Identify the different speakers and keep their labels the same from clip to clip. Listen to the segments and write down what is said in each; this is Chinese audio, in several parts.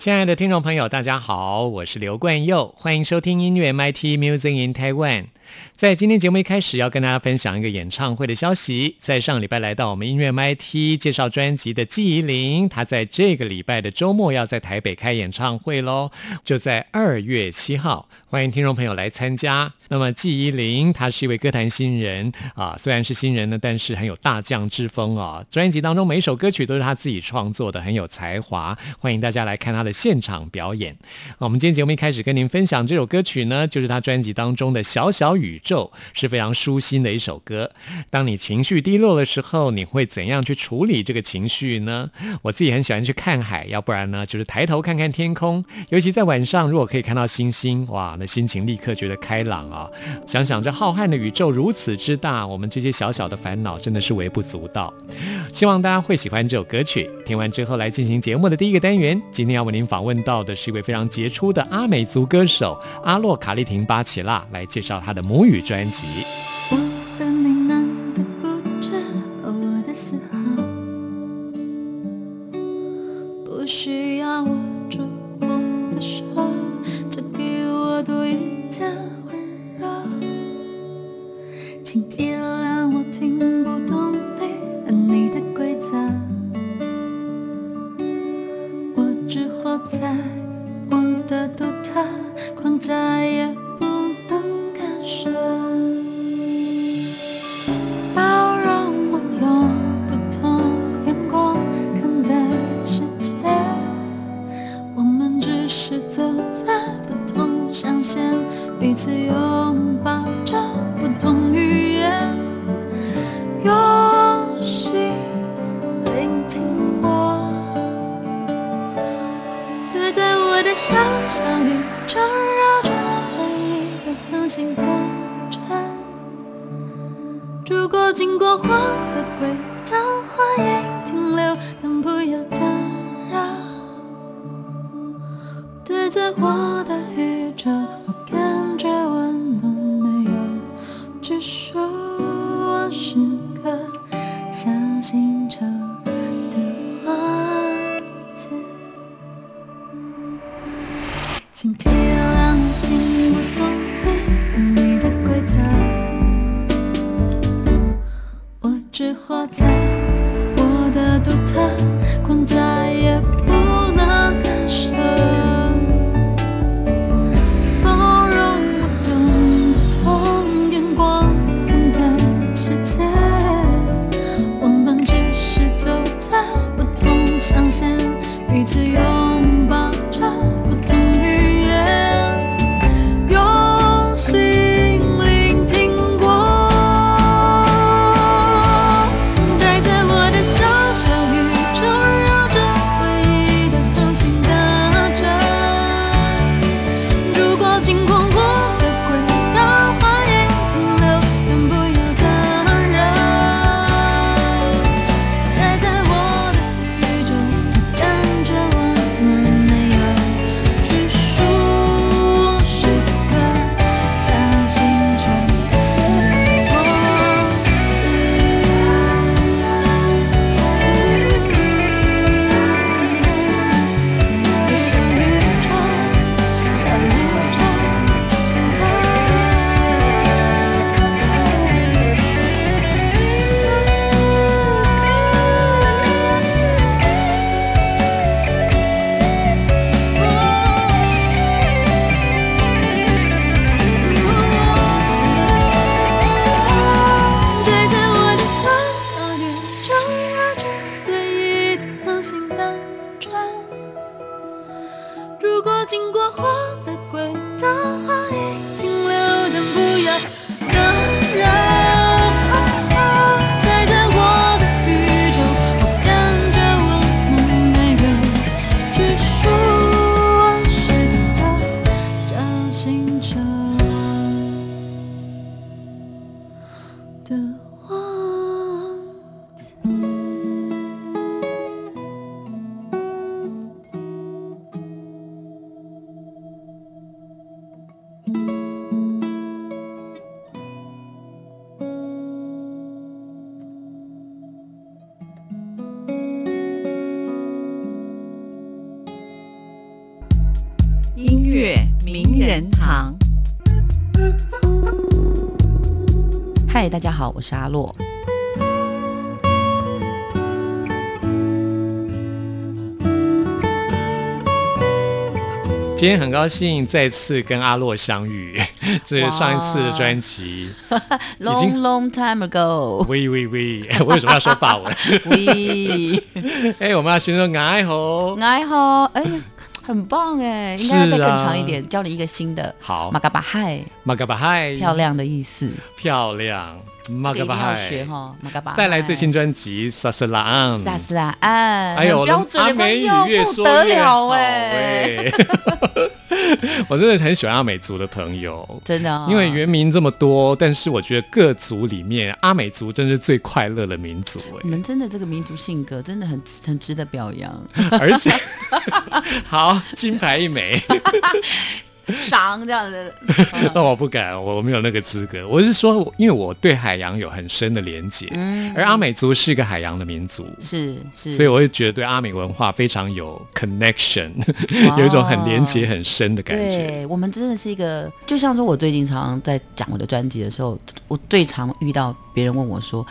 Speaker 1: 亲爱的听众朋友，大家好，我是刘冠佑，欢迎收听音乐 MIT Music in Taiwan。在今天节目一开始，要跟大家分享一个演唱会的消息。在上礼拜来到我们音乐 MT 介绍专辑的季怡玲，她在这个礼拜的周末要在台北开演唱会喽，就在二月七号，欢迎听众朋友来参加。那么季怡玲，她是一位歌坛新人啊，虽然是新人呢，但是很有大将之风啊。专辑当中每首歌曲都是她自己创作的，很有才华。欢迎大家来看她的现场表演。我们今天节目一开始跟您分享这首歌曲呢，就是她专辑当中的小小。宇宙是非常舒心的一首歌。当你情绪低落的时候，你会怎样去处理这个情绪呢？我自己很喜欢去看海，要不然呢，就是抬头看看天空。尤其在晚上，如果可以看到星星，哇，那心情立刻觉得开朗啊！想想这浩瀚的宇宙如此之大，我们这些小小的烦恼真的是微不足道。希望大家会喜欢这首歌曲。听完之后，来进行节目的第一个单元。今天要为您访问到的是一位非常杰出的阿美族歌手阿洛卡利廷巴奇拉，来介绍他的母语专辑。
Speaker 2: 如果经过我的轨道，欢迎停留，但不要打扰。对，在我的宇宙。我感觉温暖，没有拘束
Speaker 3: 人堂。嗨，大家好，我是阿洛。
Speaker 1: 今天很高兴再次跟阿洛相遇，这是上一次的专辑。
Speaker 3: Long long time ago，
Speaker 1: 喂喂喂，我 为什么要说法文？
Speaker 3: 喂，
Speaker 1: 哎，我们要先说爱好，
Speaker 3: 爱好，哎呀，很棒哎，应该要再更长一点，教你一个新的。
Speaker 1: 好
Speaker 3: 马嘎巴嗨，
Speaker 1: 马嘎巴嗨，
Speaker 3: 漂亮的意思，
Speaker 1: 漂亮，马嘎巴嗨。
Speaker 3: 哈。马嘎巴
Speaker 1: 带来最新专辑《萨斯拉安》。
Speaker 3: 萨斯拉安，
Speaker 1: 哎呦，
Speaker 3: 标准的
Speaker 1: 阿美语越说
Speaker 3: 不得了
Speaker 1: 越好
Speaker 3: 哎，
Speaker 1: 哎！我真的很喜欢阿美族的朋友，
Speaker 3: 真的哦，
Speaker 1: 因为原民这么多，但是我觉得各族里面，阿美族真是最快乐的民族哎
Speaker 3: 你。们真的这个民族性格真的很很值得表扬。
Speaker 1: 而且，好金牌一枚，
Speaker 3: 赏这样子，
Speaker 1: 那我不敢，我没有那个资格。我是说，因为我对海洋有很深的连结，
Speaker 3: 嗯，
Speaker 1: 而阿美族是一个海洋的民族。
Speaker 3: 是是，
Speaker 1: 所以我会觉得对阿美文化非常有 connection，有一种很连结很深的感觉。
Speaker 3: 对我们真的是一个，就像说我最近常常在讲我的专辑的时候，我最常遇到别人问我说：“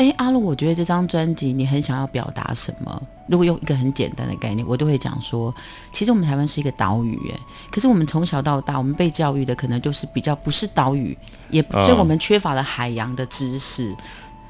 Speaker 3: 哎，阿露，我觉得这张专辑你很想要表达什么？”如果用一个很简单的概念，我都会讲说，其实我们台湾是一个岛屿，哎，可是我们从小到大，我们被教育的可能就是比较不是岛屿，也
Speaker 1: 嗯
Speaker 3: 所以我们缺乏了海洋的知识。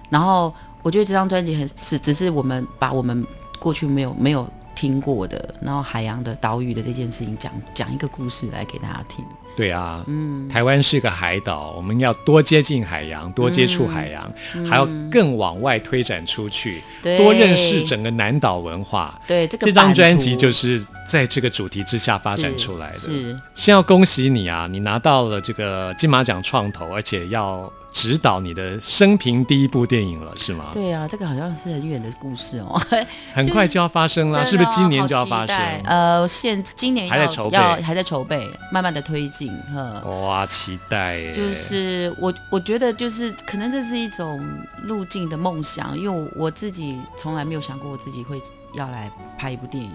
Speaker 3: 然后我觉得这张专辑很是，只是我们把我们过去没有没有听过的，然后海洋的岛屿的这件事情讲讲一个故事来给大家听。
Speaker 1: 对啊，嗯，台湾是个海岛，我们要多接近海洋，多接触海洋，还要更往外推展出去，
Speaker 3: 嗯
Speaker 1: 多认识整个南岛文化。
Speaker 3: 对这个
Speaker 1: 这张专辑就是在这个主题之下发展出来的。
Speaker 3: 是。
Speaker 1: 先要恭喜你啊，你拿到了这个金马奖创投，而且要指导你的生平第一部电影了，是吗？
Speaker 3: 对啊，这个好像是很远的故事哦，
Speaker 1: 很快就要发生了，是不是今年就要发生？
Speaker 3: 呃，现今年要
Speaker 1: 还在筹备
Speaker 3: 要还在筹备，慢慢的推进，呵。
Speaker 1: 哇，期待耶！
Speaker 3: 就是我，我觉得就是可能这是一种路径的梦想，因为我我自己从来没有想过我自己会要来拍一部电影，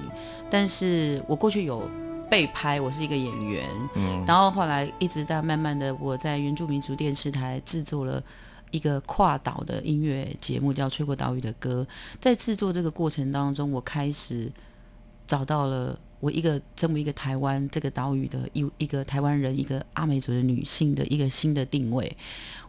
Speaker 3: 但是我过去有被拍，我是一个演员，
Speaker 1: 嗯，
Speaker 3: 然后后来一直在慢慢的我在原住民族电视台制作了。一个跨岛的音乐节目叫《吹过岛屿的歌》，在制作这个过程当中，我开始找到了我一个这么一个台湾这个岛屿的一一个台湾人，一个阿美族的女性的一个新的定位。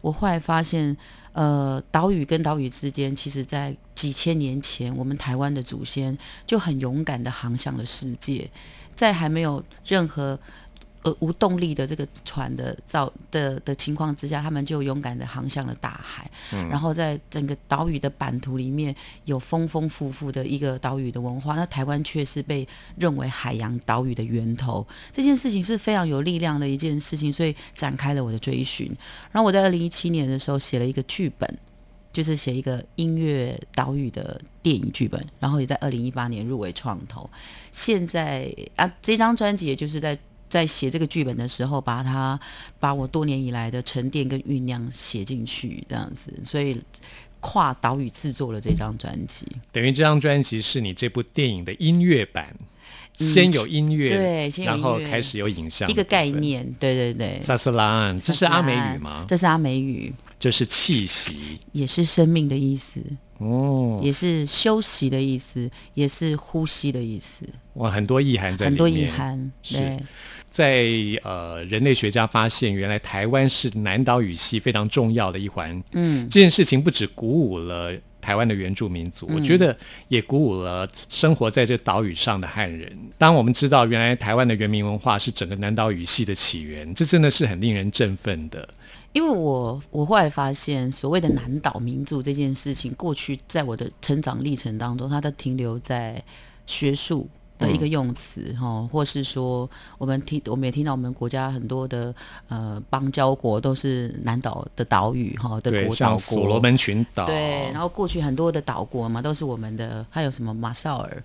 Speaker 3: 我后来发现，呃，岛屿跟岛屿之间，其实在几千年前，我们台湾的祖先就很勇敢的航向了世界，在还没有任何呃无动力的这个船的造的的情况之下，他们就勇敢的航向了大海。然后在整个岛屿的版图里面有丰丰富富的一个岛屿的文化，那台湾却是被认为海洋岛屿的源头。这件事情是非常有力量的一件事情，所以展开了我的追寻。然后我在二零一七年的时候写了一个剧本。就是写一个音乐岛屿的电影剧本，然后也在二零一八年入围创投。现在啊，这张专辑也就是在在写这个剧本的时候，把它把我多年以来的沉淀跟酝酿写进去，这样子，所以跨岛屿制作了这张专辑。
Speaker 1: 等于这张专辑是你这部电影的音乐版，
Speaker 3: 嗯
Speaker 1: 先有音乐，
Speaker 3: 对先有
Speaker 1: 然后开始有影像，
Speaker 3: 一个概。念，对对对。
Speaker 1: 萨斯兰，这是阿美语吗？
Speaker 3: 这是阿美语，
Speaker 1: 就是气息
Speaker 3: 也是生命的意思，
Speaker 1: 哦，
Speaker 3: 也是休息的意思，也是呼吸的意思，
Speaker 1: 哇，很多意涵在里面，
Speaker 3: 很多意。涵。
Speaker 1: 是
Speaker 3: 对，
Speaker 1: 在呃，人类学家发现，原来台湾是南岛语系非常重要的一环。
Speaker 3: 嗯，
Speaker 1: 这件事情不止鼓舞了台湾的原住民族，我觉得也鼓舞了生活在这岛屿上的汉人。当我们知道原来台湾的原民文化是整个南岛语系的起源，这真的是很令人振奋的。
Speaker 3: 因为我我后来发现，所谓的南岛民族这件事情，过去在我的成长历程当中，它都停留在学术。的一个用词哈、或是说我们听我们也听到我们国家很多的呃邦交国都是南岛的岛屿哈的
Speaker 1: 对，
Speaker 3: 国岛
Speaker 1: 像所罗，门群岛，
Speaker 3: 对，然后过去很多的岛国嘛，都是我们的，还有什么马绍尔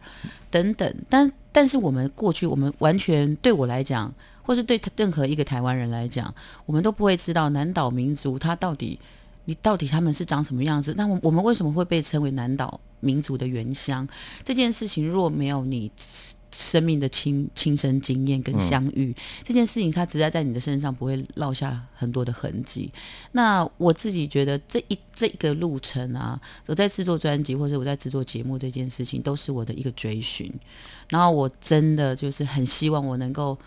Speaker 3: 等等。但但是我们过去，我们完全对我来讲，或是对任何一个台湾人来讲，我们都不会知道南岛民族他到底，你到底他们是长什么样子？那我我们为什么会被称为南岛民族的原乡？这件事情若没有你生命的亲亲身经验跟相遇、这件事情，它只在在你的身上不会落下很多的痕迹。那我自己觉得这一这个路程啊，我在制作专辑或者我在制作节目这件事情，都是我的一个追寻。然后我真的就是很希望我能够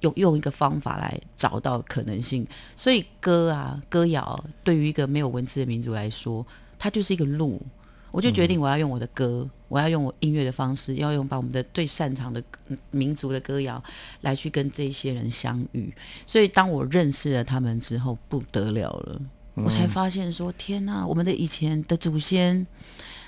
Speaker 3: 用用一个方法来找到可能性。所以歌啊歌谣对于一个没有文字的民族来说，它就是一个路。我就决定我要用我的歌，我要用我音乐的方式，要用把我们的最擅长的嗯民族的歌谣来去跟这些人相遇。所以当我认识了他们之后，不得了了，我才发现说：天呐，我们的以前的祖先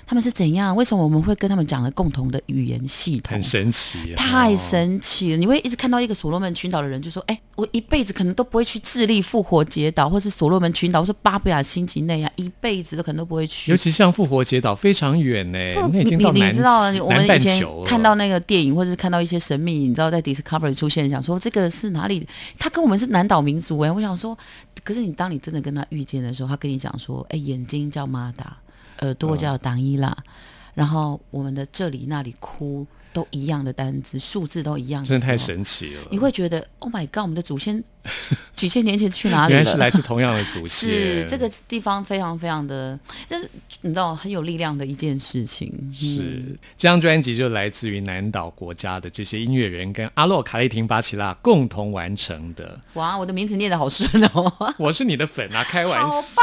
Speaker 3: 他们是怎样？为什么我们会跟他们讲了共同的语言系统
Speaker 1: 很？神奇，
Speaker 3: 太
Speaker 1: 哦
Speaker 3: 神奇了！你会一直看到一个所罗门群岛的人，就说：“哎、我一辈子可能都不会去智利复活节岛，或是所罗门群岛，或是巴布亚新几内亚，一辈子都可能都不会去。”
Speaker 1: 尤其像复活节岛非常远呢，那已经
Speaker 3: 你你
Speaker 1: 到南
Speaker 3: 你知道，我们以前看到那个电影，或者是看到一些神秘，你知道在 Discovery 出现，想说这个是哪里？他跟我们是南岛民族哎、我想说，可是你当你真的跟他遇见的时候，他跟你讲说，哎、眼睛叫马达，耳朵叫挡伊拉，然后我们的这里那里哭都一样的单字，数字都一样，
Speaker 1: 真的太。神奇了。
Speaker 3: 你会觉得，Oh my God，我们的祖先 几千年前去哪里了？
Speaker 1: 原来是来自同样的祖先，
Speaker 3: 是这个地方非常非常的，就是你知道很有力量的一件事情。嗯
Speaker 1: 是这张专辑就来自于南岛国家的这些音乐人跟阿洛卡利廷巴奇拉共同完成的。
Speaker 3: 哇，我的名字念得好顺哦，
Speaker 1: 我是你的粉啊，开玩笑。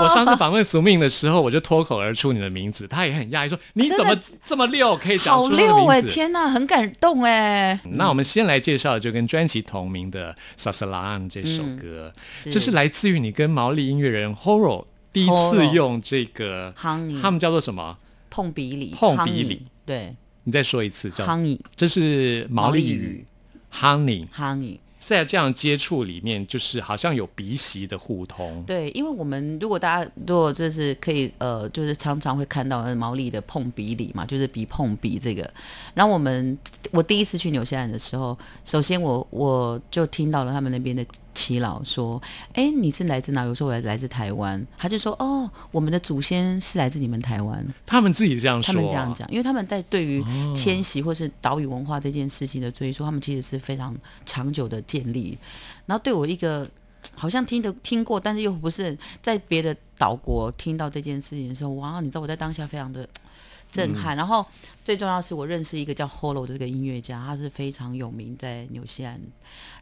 Speaker 1: 我上次访问苏命的时候，我就脱口而出你的名字，他也很讶异说：“你怎么 这么溜，可以讲
Speaker 3: 好
Speaker 1: 出他的
Speaker 3: 溜哎，
Speaker 1: 名字？”
Speaker 3: 天哪，很感动哎。
Speaker 1: 那我们先来介绍就跟专辑同名的《萨斯拉安》这首歌，
Speaker 3: 嗯
Speaker 1: 这是来自于你跟毛利音乐人 Horo 第一次用这个
Speaker 3: ，Honey
Speaker 1: 他们叫做什么？
Speaker 3: 碰鼻里，
Speaker 1: 碰鼻里。
Speaker 3: 对。
Speaker 1: 你再说一次，叫
Speaker 3: ，Honey
Speaker 1: 这是毛利语。
Speaker 3: Honey，Honey，
Speaker 1: 在这样接触里面，就是好像有鼻息的互通。
Speaker 3: 对，因为我们如果大家如果这是可以呃，就是常常会看到毛利的碰鼻礼嘛，就是鼻碰鼻这个。然后我们我第一次去纽西兰的时候，首先我我就听到了他们那边的耆老说：“哎，你是来自哪有时候：“我来自台湾。”他就说：“哦，我们的祖先是来自你们台湾。”
Speaker 1: 他们自己这样说，
Speaker 3: 他们这样讲，因为他们在对于迁徙或是岛屿文化这件事情的追溯，他们其实是非常长久的建立。然后对我一个好像听得听过，但是又不是在别的岛国听到这件事情的时候，哇！你知道我在当下非常的震撼。然后最重要是，我认识一个叫 Hollow 的这个音乐家，他是非常有名在纽西兰。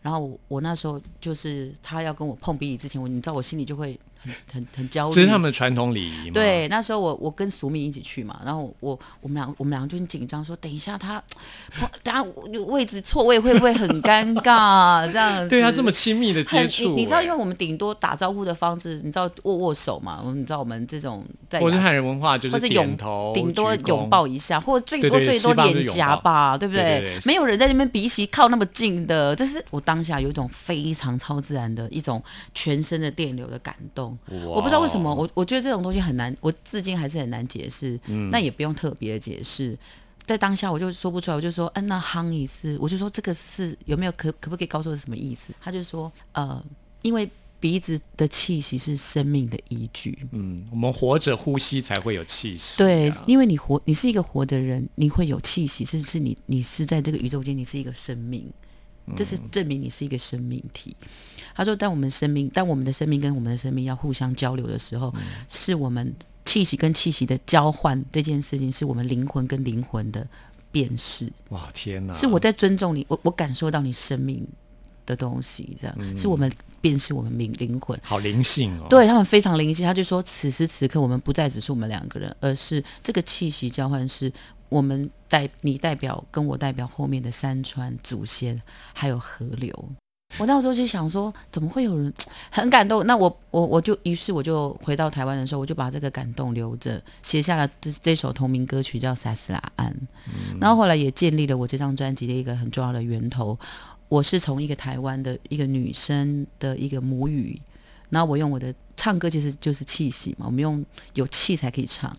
Speaker 3: 然后我我那时候就是他要跟我碰鼻里之前，我你知道我心里就会很很很焦虑。
Speaker 1: 这是他们的传统礼仪嘛？
Speaker 3: 对，那时候我我跟苏敏一起去嘛，然后我我们俩我们两个就很紧张，说等一下他，等下 位置错位会不会很尴尬？这样子
Speaker 1: 对他，这么亲密的接触、
Speaker 3: 你你知道，
Speaker 1: 哎
Speaker 3: 因为我们顶多打招呼的方式，你知道握握手嘛，我们知道我们这种在
Speaker 1: 是汉人文化就是
Speaker 3: 或者拥
Speaker 1: 点头，
Speaker 3: 顶多拥抱一下，或者最多最多脸颊吧，对不
Speaker 1: 对
Speaker 3: 没有人在那边鼻息靠那么近的，这是我当下有一种非常超自然的一种全身的电流的感动。我不知道为什么，我我觉得这种东西很难，我至今还是很难解释。
Speaker 1: 嗯
Speaker 3: 那也不用特别解释，在当下我就说不出来，我就说，嗯、那 honey 是，我就说这个是有没有可可不可以告诉我是什么意思？他就说，呃，因为鼻子的气息是生命的依据。
Speaker 1: 嗯，我们活着呼吸才会有气息、
Speaker 3: 对
Speaker 1: 啊，，
Speaker 3: 因为你活，你是一个活着人，你会有气息，是是你，你是在这个宇宙间，你是一个生命，这是证明你是一个生命体。他说，当我们生命，当我们的生命跟我们的生命要互相交流的时候，是我们气息跟气息的交换这件事情，是我们灵魂跟灵魂的辨识，
Speaker 1: 哇天哪！
Speaker 3: 是我在尊重你，我我感受到你生命的东西，这样、是我们辨识我们灵灵魂。
Speaker 1: 好灵性哦。，
Speaker 3: 对他们非常灵性，他就说此时此刻我们不再只是我们两个人，而是这个气息交换是我们代你代表跟我代表后面的山川祖先还有河流。我那时候就想说，怎么会有人很感动？那我我我就于是我就回到台湾的时候，我就把这个感动留着，写下了这这首同名歌曲叫《萨斯拉安》。然后后来也建立了我这张专辑的一个很重要的源头。我是从一个台湾的一个女生的一个母语，然后我用我的唱歌其实就是气息嘛，我们用有气才可以唱，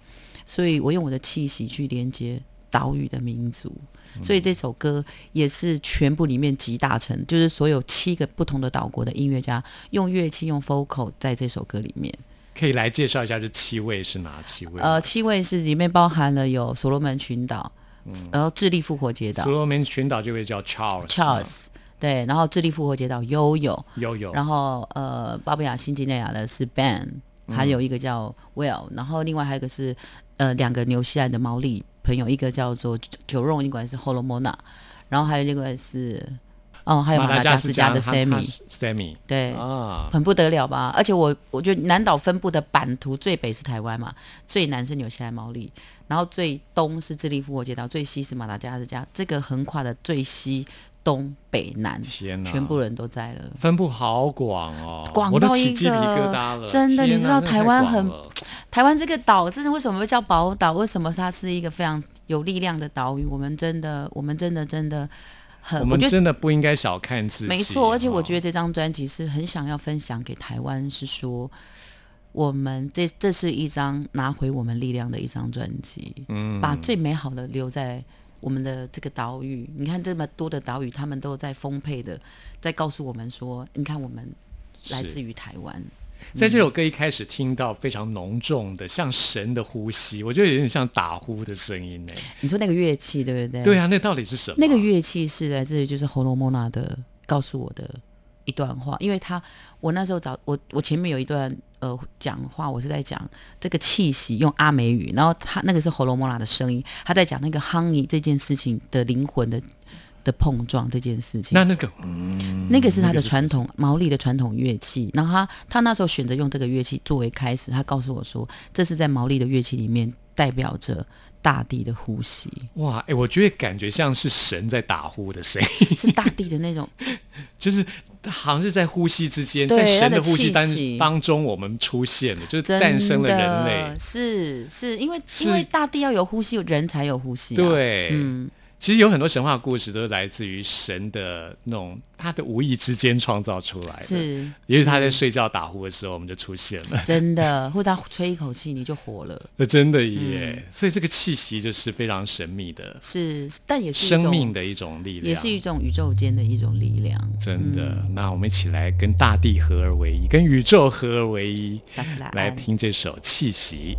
Speaker 3: 所以我用我的气息去连接岛屿的民族。所以这首歌也是全部里面集大成，就是所有七个不同的岛国的音乐家用乐器用 vocal 在这首歌里面。
Speaker 1: 可以来介绍一下这七位是哪七位？
Speaker 3: 呃，七位是里面包含了有所罗门群岛、然后智利复活节岛。
Speaker 1: 所罗门群岛这位叫 Charles
Speaker 3: Charles，对，然后智利复活节岛悠悠，
Speaker 1: 悠悠，
Speaker 3: 然后呃，巴布亚新几内亚的是 Ben，还有一个叫 Will，、然后另外还有一个是呃两个纽西兰的毛利朋友，一个叫做九九肉英管是 Holomona，然后还有另外是哦，还有马达加斯加的
Speaker 1: Sammy，Sammy
Speaker 3: 对。
Speaker 1: 啊，
Speaker 3: 很不得了吧？而且我我觉得南岛分布的版图最北是台湾嘛，最南是纽西兰毛利，然后最东是智利复活节岛，最西是马达加斯加。这个横跨的最西、东北南，全部人都在了。
Speaker 1: 分布好广哦，
Speaker 3: 广到一
Speaker 1: 起鸡皮疙
Speaker 3: 个
Speaker 1: 瘩了。
Speaker 3: 真的你知道台湾很台湾这个岛，这是为什么会叫宝岛？为什么它是一个非常有力量的岛屿？我们真的，我们真的真的很，
Speaker 1: 我们
Speaker 3: 觉得
Speaker 1: 真的不应该小看自己。
Speaker 3: 没错。而且我觉
Speaker 1: 得
Speaker 3: 得这张专辑是很想要分享给台湾，是说我们这这是一张拿回我们力量的一张专辑，
Speaker 1: 嗯
Speaker 3: 把最美好的留在。我们的这个岛屿，你看这么多的岛屿，他们都在丰沛的，在告诉我们说，你看我们来自于台湾，
Speaker 1: 在这首歌一开始听到非常浓重的像神的呼吸，我觉得有点像打呼的声音呢。
Speaker 3: 你说那个乐器对不对？
Speaker 1: 对啊，那到底是什么？
Speaker 3: 那个乐器是来自于就是红楼梦》那的告诉我的一段话，因为他我那时候找我我前面有一段呃讲话，我是在讲这个气息用阿美语，然后他那个是喉咙莫娜的声音，他在讲那个 honey 这件事情的灵魂的的碰撞这件事情。
Speaker 1: 那那个嗯，
Speaker 3: 那个是他的传统毛利的传统乐器，然后他他那时候选择用这个乐器作为开始，他告诉我说，这是在毛利的乐器里面代表着大地的呼吸，
Speaker 1: 哇，哎，我觉得感觉像是神在打呼的声音，
Speaker 3: 是大地的那种。
Speaker 1: 就 是好像是在呼吸之间，在神的呼吸当当中，我们出现了，就是
Speaker 3: 真
Speaker 1: 诞生了人类。
Speaker 3: 是是因为因为大地要有呼吸，人才有呼吸、啊。，
Speaker 1: 对，
Speaker 3: 嗯，
Speaker 1: 其实有很多神话故事都是来自于神的那种他的无意之间创造出来的。，
Speaker 3: 是
Speaker 1: 也许他在睡觉打呼的时候，我们就出现了。
Speaker 3: 真的，或者他吹一口气你就活了。
Speaker 1: 那 真的耶，所以这个气息就是非常神秘的
Speaker 3: 是，但也是
Speaker 1: 生命，的一种力量，
Speaker 3: 也是一种宇宙间的一种力量。
Speaker 1: 真的。那我们一起来跟大地合而为一，跟宇宙合而为一，来听这首《气息》。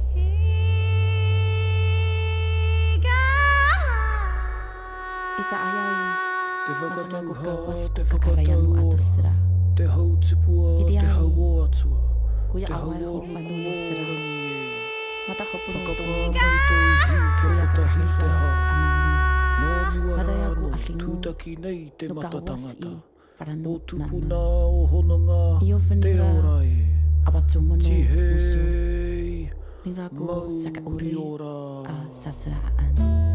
Speaker 3: isa
Speaker 4: aia
Speaker 3: i
Speaker 4: Te
Speaker 3: whakatau
Speaker 4: te
Speaker 3: whakatau
Speaker 4: Te
Speaker 3: hau
Speaker 4: te
Speaker 3: hau
Speaker 4: o atua
Speaker 3: Kuia
Speaker 4: te
Speaker 3: hau
Speaker 4: o
Speaker 3: whanau
Speaker 4: o stra
Speaker 3: Mata hopu
Speaker 4: no tō
Speaker 3: ka
Speaker 4: hi te
Speaker 3: Mata ia
Speaker 4: ku
Speaker 3: alingu
Speaker 4: Tūtaki nei te matatangata. O tupuna o
Speaker 3: honanga
Speaker 4: Te orae
Speaker 3: Nira ku saka uri A sasra anu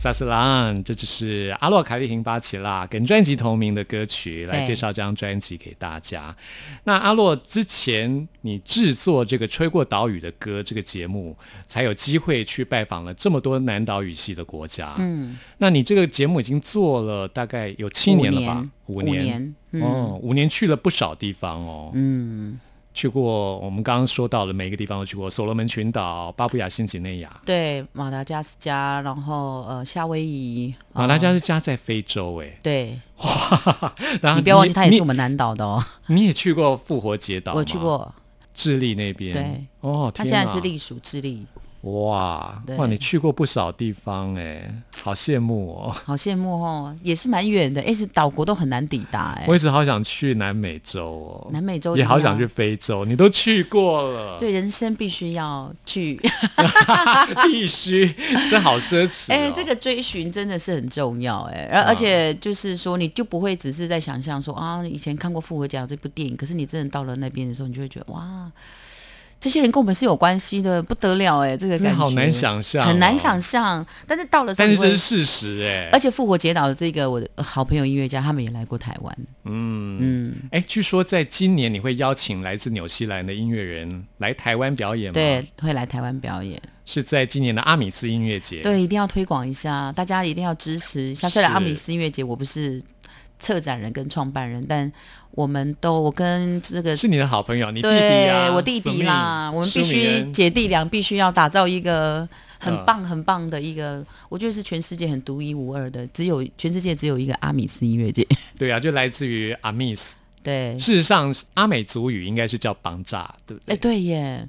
Speaker 1: 萨斯朗，这就是阿洛凯利廷巴奇拉跟专辑同名的歌曲，来介绍这张专辑给大家。那阿洛之前你制作这个《吹过岛屿的歌》这个节目，才有机会去拜访了这么多南岛语系的国家。
Speaker 3: 嗯，
Speaker 1: 那你这个节目已经做了大概有七年了吧？
Speaker 3: 五
Speaker 1: 年，
Speaker 3: 年嗯
Speaker 1: 哦，五年去了不少地方哦。
Speaker 3: 嗯，
Speaker 1: 去过我们刚刚说到的每一个地方都去过，所罗门群岛、巴布亚新几内亚。
Speaker 3: 对，马达加斯加，然后呃夏威夷，
Speaker 1: 马达加斯加在非洲哎、
Speaker 3: 对，
Speaker 1: 哇！然后
Speaker 3: 你不要忘记，它也是我们南岛的哦。
Speaker 1: 你也去过复活节岛？
Speaker 3: 我去过，
Speaker 1: 智利那边。
Speaker 3: 对，
Speaker 1: 哦，
Speaker 3: 它现在是隶属智利，
Speaker 1: 哇哇！你去过不少地方哎，好羡慕哦！
Speaker 3: 好羡慕哦，也是蛮远的，哎，是岛国都很难抵达哎
Speaker 1: 我。一直好想去南美洲哦，
Speaker 3: 南美洲
Speaker 1: 也好想去非洲，你都去过了，
Speaker 3: 对，人生必须要去。
Speaker 1: 必须，这好奢侈、哦。
Speaker 3: 哎、这个追寻真的是很重要哎，而而且就是说，你就不会只是在想象说啊，以前看过《复活节岛》这部电影，可是你真的到了那边的时候，你就会觉得哇，这些人跟我们是有关系的，不得了哎，这个感觉
Speaker 1: 好难想象哦
Speaker 3: 很难想象。但是到了
Speaker 1: 但是这是事实哎。
Speaker 3: 而且复活节岛的这个我的好朋友音乐家，他们也来过台湾，
Speaker 1: 嗯
Speaker 3: 嗯，
Speaker 1: 哎，据说在今年你会邀请来自纽西兰的音乐人来台湾表演吗？
Speaker 3: 对，，会来台湾表演。
Speaker 1: 是在今年的阿米斯音乐节。
Speaker 3: 对，一定要推广一下，大家一定要支持一下。虽然阿米斯音乐节我不是策展人跟创办人，但我们都我跟这个
Speaker 1: 是你的好朋友，你弟弟啊，
Speaker 3: 我弟弟啦，我们必须
Speaker 1: 姐
Speaker 3: 姐弟俩必须要打造一个很
Speaker 1: 嗯
Speaker 3: 棒很棒的一个，我觉得是全世界很独一无二的，只有全世界只有一个阿米斯音乐节。
Speaker 1: 对啊，就来自于阿米斯。
Speaker 3: 对，
Speaker 1: 事实上，阿美族语应该是叫邦扎，对不对
Speaker 3: 哎，
Speaker 1: 对？
Speaker 3: 对耶。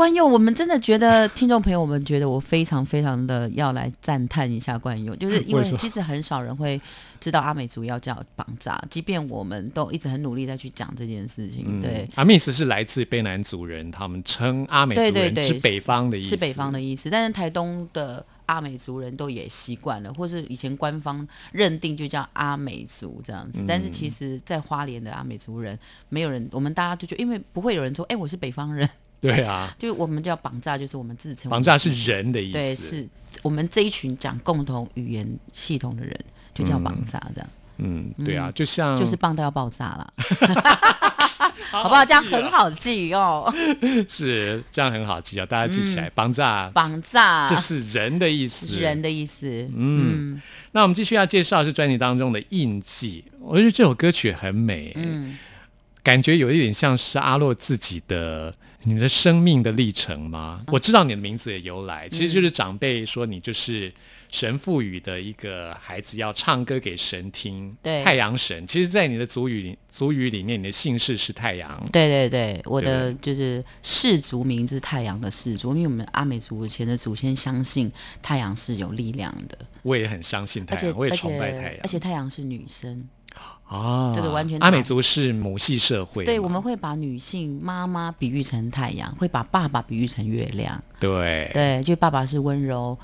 Speaker 3: 冠佑，我们真的觉得听众朋友，我们觉得我非常非常的要来赞叹一下冠佑，就是因为其实很少人会知道阿美族要叫绑扎，即便我们都一直很努力在去讲这件事情，
Speaker 1: 嗯
Speaker 3: 对，
Speaker 1: 阿密斯是来自卑南族人，他们称阿美族人是北方的意思，
Speaker 3: 是北方的意思，但是台东的阿美族人都也习惯了，或是以前官方认定就叫阿美族这样子，但是其实，在花莲的阿美族人，没有人，我们大家就觉得，因为不会有人说，哎、我是北方人，
Speaker 1: 对啊，
Speaker 3: 就我们叫绑架，就是我们自称
Speaker 1: 绑架是人的意思，
Speaker 3: 对，是我们这一群讲共同语言系统的人，就叫绑架这样，
Speaker 1: 嗯，对啊，就像
Speaker 3: 就是棒到要爆炸啦，好不好？这样很好记哦，
Speaker 1: 是这样很好记啊，大家记起来，绑架
Speaker 3: 嗯绑架
Speaker 1: 这是人的意思，
Speaker 3: 是人的意思，
Speaker 1: 嗯
Speaker 3: 嗯。
Speaker 1: 那我们继续要介绍的是专辑当中的印记，我觉得这首歌曲很美，
Speaker 3: 嗯。
Speaker 1: 感觉有一点像是阿洛自己的你的生命的历程吗？我知道你的名字的由来，其实就是长辈说你就是神赋予的一个孩子，要唱歌给神听。
Speaker 3: 对
Speaker 1: 太阳神，其实，在你的族语里族语里面，你的姓氏是太阳。
Speaker 3: 对对对，我的就是氏族名就是太阳的氏族，因为我们阿美族以前的祖先相信太阳是有力量的，
Speaker 1: 我也很相信太阳，我也崇拜太阳。
Speaker 3: 而且太阳是女生，
Speaker 1: 啊，
Speaker 3: 这个完全
Speaker 1: 阿美族是母系社会，
Speaker 3: 对，我们会把女性妈妈比喻成太阳，会把爸爸比喻成月亮，
Speaker 1: 对
Speaker 3: 对，就爸爸是温柔。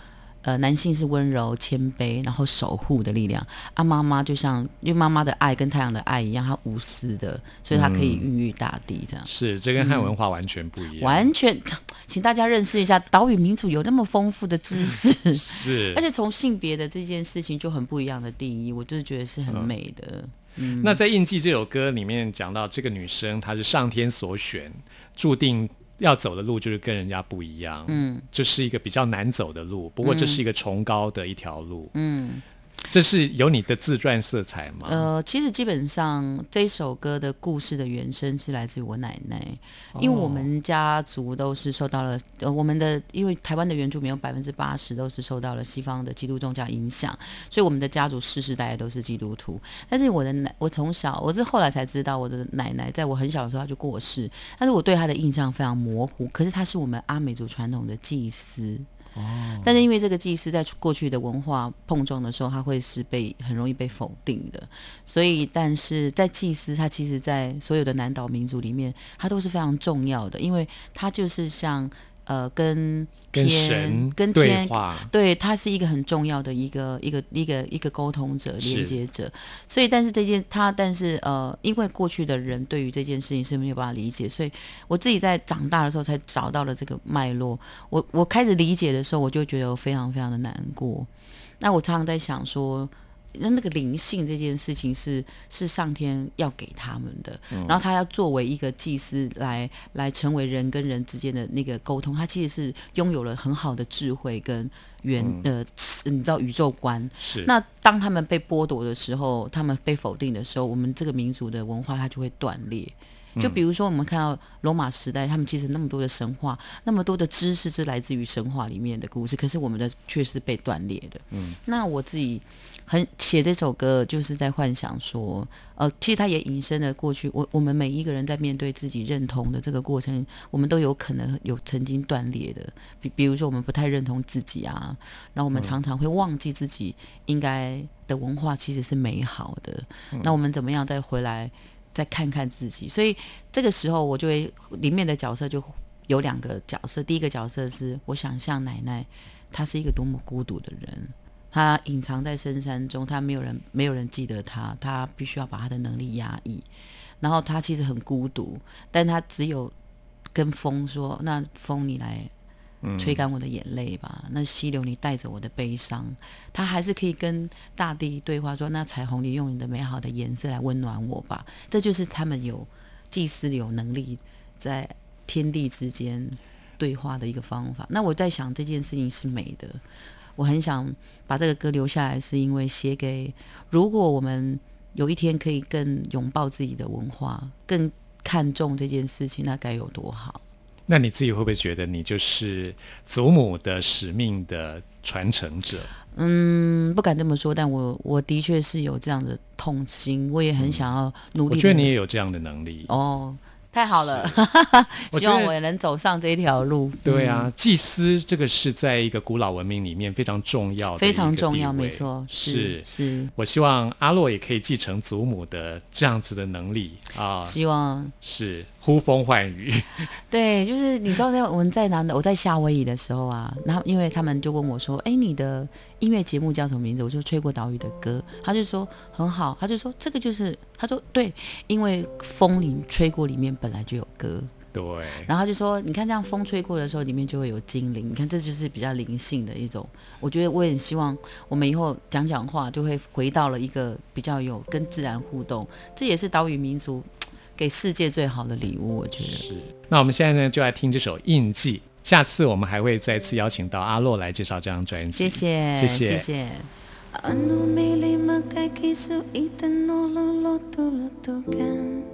Speaker 3: 呃，男性是温柔、谦卑，然后守护的力量。啊，妈妈就像，因为妈妈的爱跟太阳的爱一样，她无私的，所以她可以孕育大地，这样。
Speaker 1: 是这跟汉文化完全不一样，
Speaker 3: 完全，请大家认识一下岛屿民族有那么丰富的知识，
Speaker 1: 是
Speaker 3: 而且从性别的这件事情就很不一样的定义，我就是觉得是很美的。嗯，
Speaker 1: 那在《印记》这首歌里面讲到，这个女生她是上天所选，注定要走的路就是跟人家不一样。
Speaker 3: 嗯，
Speaker 1: 这是一个比较难走的路，不过这是一个崇高的一条路。
Speaker 3: 嗯，
Speaker 1: 这是有你的自传色彩吗？
Speaker 3: 呃，其实基本上这首歌的故事的原声是来自于我奶奶，因为我们家族都是受到了呃我们的，因为台湾的原住民有百分之八十都是受到了西方的基督宗教影响，所以我们的家族世世代代都是基督徒。但是我的奶，我从小我是后来才知道，我的奶奶在我很小的时候她就过世，但是我对她的印象非常模糊。可是她是我们阿美族传统的祭司。但是因为这个祭司在过去的文化碰撞的时候，他会是被很容易被否定的，所以但是在祭司，他其实在所有的南岛民族里面，他都是非常重要的，因为他就是像呃跟
Speaker 1: 跟
Speaker 3: 天
Speaker 1: 神
Speaker 3: 跟天
Speaker 1: 对话，
Speaker 3: 对，他是一个很重要的一个一个一个一个沟通者、连接者。所以，但是这件他，但是呃，因为过去的人对于这件事情是没有办法理解，所以我自己在长大的时候才找到了这个脉络。我我开始理解的时候，我就觉得我非常非常的难过。那我常常在想说。那那个灵性这件事情是是上天要给他们的，然后他要作为一个祭司来来成为人跟人之间的那个沟通，他其实是拥有了很好的智慧跟原、呃，你知道宇宙观。
Speaker 1: 是
Speaker 3: 那当他们被剥夺的时候，他们被否定的时候，我们这个民族的文化它就会断裂。就比如说，我们看到罗马时代，他们其实那么多的神话，那么多的知识是来自于神话里面的故事，可是我们的却是被断裂的。嗯，那我自己很写这首歌，就是在幻想说，呃，其实它也引申了过去，我我们每一个人在面对自己认同的这个过程，我们都有可能有曾经断裂的，比比如说我们不太认同自己啊，然后我们常常会忘记自己应该的文化其实是美好的，那我们怎么样再回来？再看看自己，所以这个时候我就会里面的角色就有两个角色。第一个角色是我想象奶奶，她是一个多么孤独的人，她隐藏在深山中，她没有人没有人记得她，她必须要把她的能力压抑，然后她其实很孤独，但她只有跟风说：“那风你来。”吹干我的眼泪吧，那溪流你带着我的悲伤，它还是可以跟大地对话说：“那彩虹你用你的美好的颜色来温暖我吧。”这就是他们有祭司有能力在天地之间对话的一个方法。那我在想这件事情是美的，我很想把这个歌留下来，是因为写给如果我们有一天可以更拥抱自己的文化，更看重这件事情，那该有多好。
Speaker 1: 那你自己会不会觉得你就是祖母的使命的传承者？
Speaker 3: 嗯，不敢这么说，但我我的确是有这样的痛心，我也很想要努力地。
Speaker 1: 我觉得你也有这样的能力。
Speaker 3: 哦，太好了，
Speaker 1: 我
Speaker 3: 希望我也能走上这条路。
Speaker 1: 对啊，祭司这个是在一个古老文明里面非常重要的，
Speaker 3: 非常重要，没错，
Speaker 1: 是
Speaker 3: 是是，
Speaker 1: 我希望阿洛也可以继承祖母的这样子的能力啊，
Speaker 3: 希望
Speaker 1: 是呼风唤雨。
Speaker 3: 对，就是你知道，在我们在南的，我在夏威夷的时候啊，然后因为他们就问我说：“哎，你的音乐节目叫什么名字？”我就吹过岛屿的歌，他就说很好，他就说这个就是，他说对，因为风铃吹过里面本来就有歌，
Speaker 1: 对，
Speaker 3: 然后他就说，你看这样风吹过的时候，里面就会有精灵，你看这就是比较灵性的一种。我觉得我也很希望我们以后讲讲话，就会回到了一个比较有跟自然互动，这也是岛屿民族给世界最好的礼物。我觉得。
Speaker 1: 是。那我们现在呢，就来听这首《印记》。下次我们还会再次邀请到阿洛来介绍这张专辑。
Speaker 3: 谢谢，
Speaker 1: 谢谢
Speaker 3: 谢谢。
Speaker 2: Ano mili magkakiso itanululutulutugan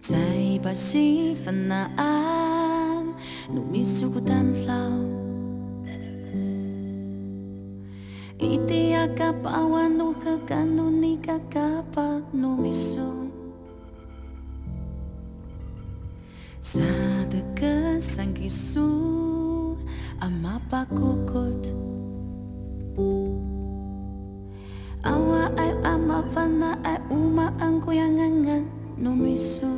Speaker 2: Sa iba si fanaan Numisugod ang tlaw Iti akapawan no kagano ni kakapag numiso Sa dagas ang kisu ang mapakukot Awa ay amapana ay uma ang kuyangangan numiso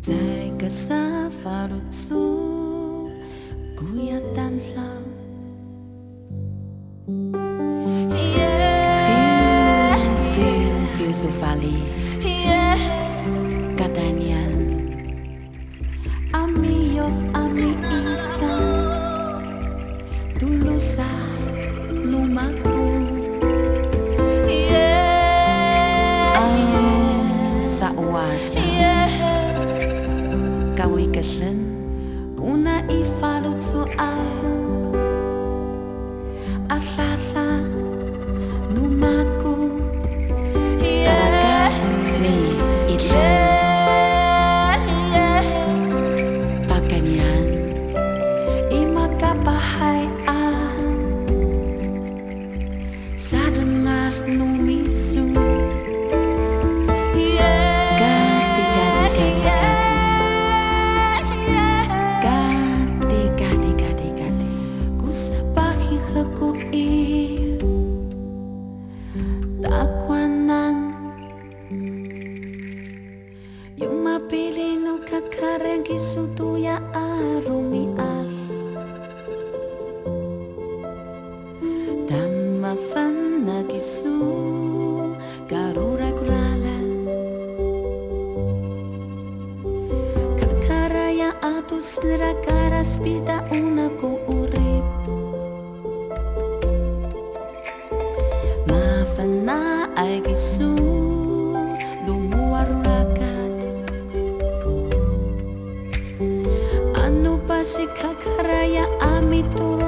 Speaker 2: Tay ka sa farutsu kuya tamslaw Yeah,
Speaker 3: posso valer. Tusra cara spida una cu Ma fanai ai gisu Lu muar lagat Anu pasi kakaraya amitur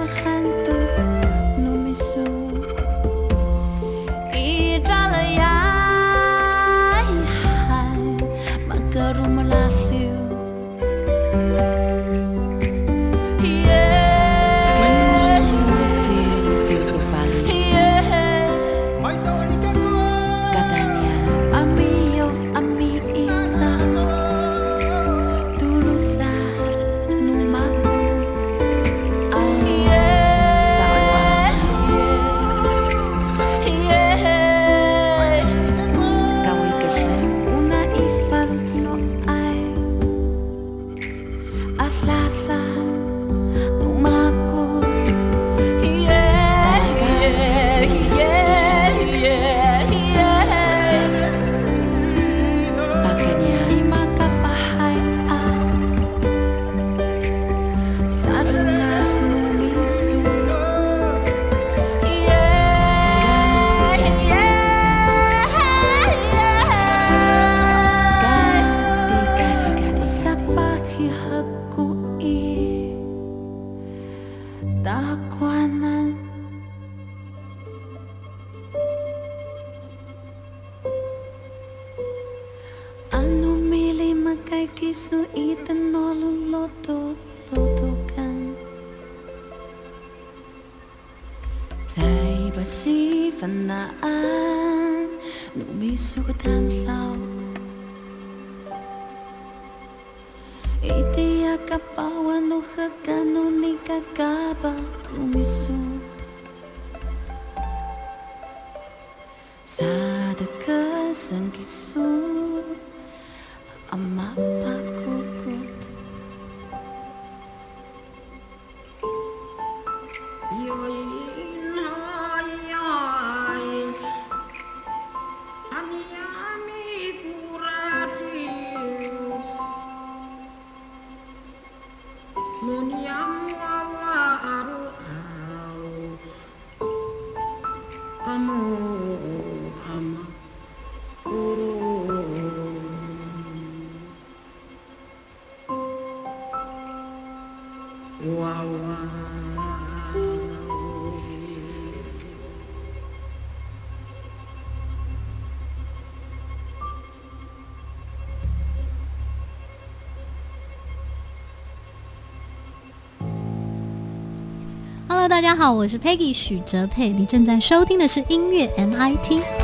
Speaker 2: Hello，大家好，我是 Peggy 许哲佩，你正在收听的是音乐 MIT。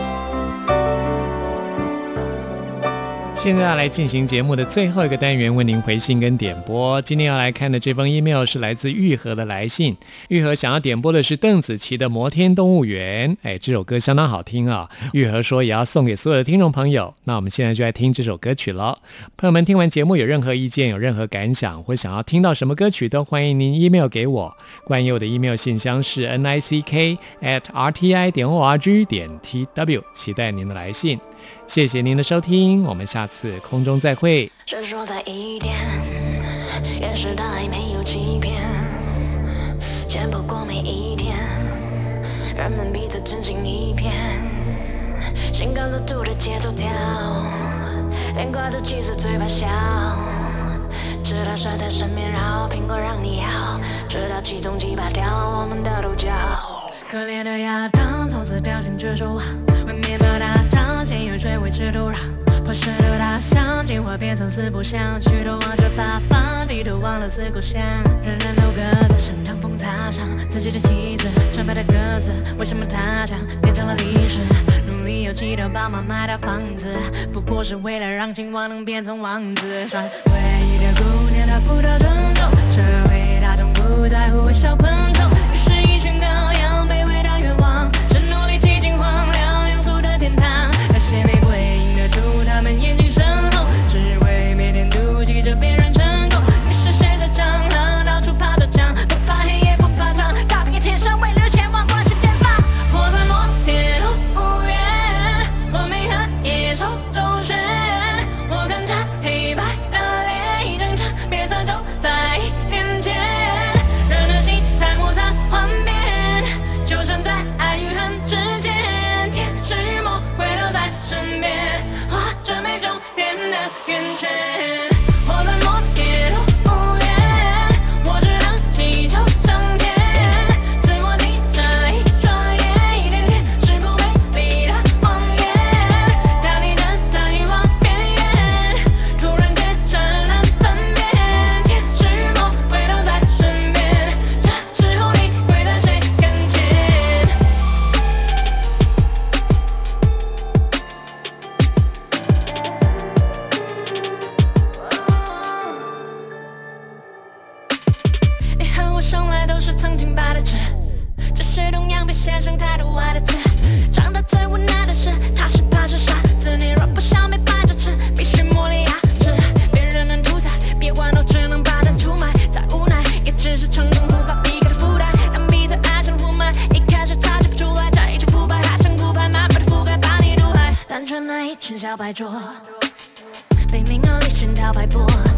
Speaker 1: 现在要来进行节目的最后一个单元，为您回信跟点播。今天要来看的这封 email 是来自玉和的来信。玉和想要点播的是邓紫棋的《摩天动物园》，哎，这首歌相当好听啊。玉和说也要送给所有的听众朋友。那我们现在就来听这首歌曲了。朋友们听完节目有任何意见、有任何感想，或想要听到什么歌曲，都欢迎您 email 给我。关于我的 email 信箱是 n i c k at r t i 点 o r g 点 t w，期待您的来信。谢谢您的收听，我们下次空中再会。
Speaker 5: 是说在一天，也是他还没有欺骗，见不过每一天，人们彼此真心一片，心跟着兔的节奏跳，脸挂着气色，嘴巴笑，直到蛇在身边绕，苹果让你咬，直到其中几把掉我们的头角。可怜的亚当从此掉进蜘蛛网，为面包打仗，先有水维持土壤。破石头大象，进化变成四不像，举头望着八方，低头忘了四故乡。人人都各在身上风擦伤自己的旗帜，纯白的鸽子，为什么它将变成了历史？努力又祈祷帮忙买套房子，不过是为了让青蛙能变成王子。穿回忆的姑娘，她不得尊重，社会大众不在乎微小昆虫，被名而利熏陶摆布。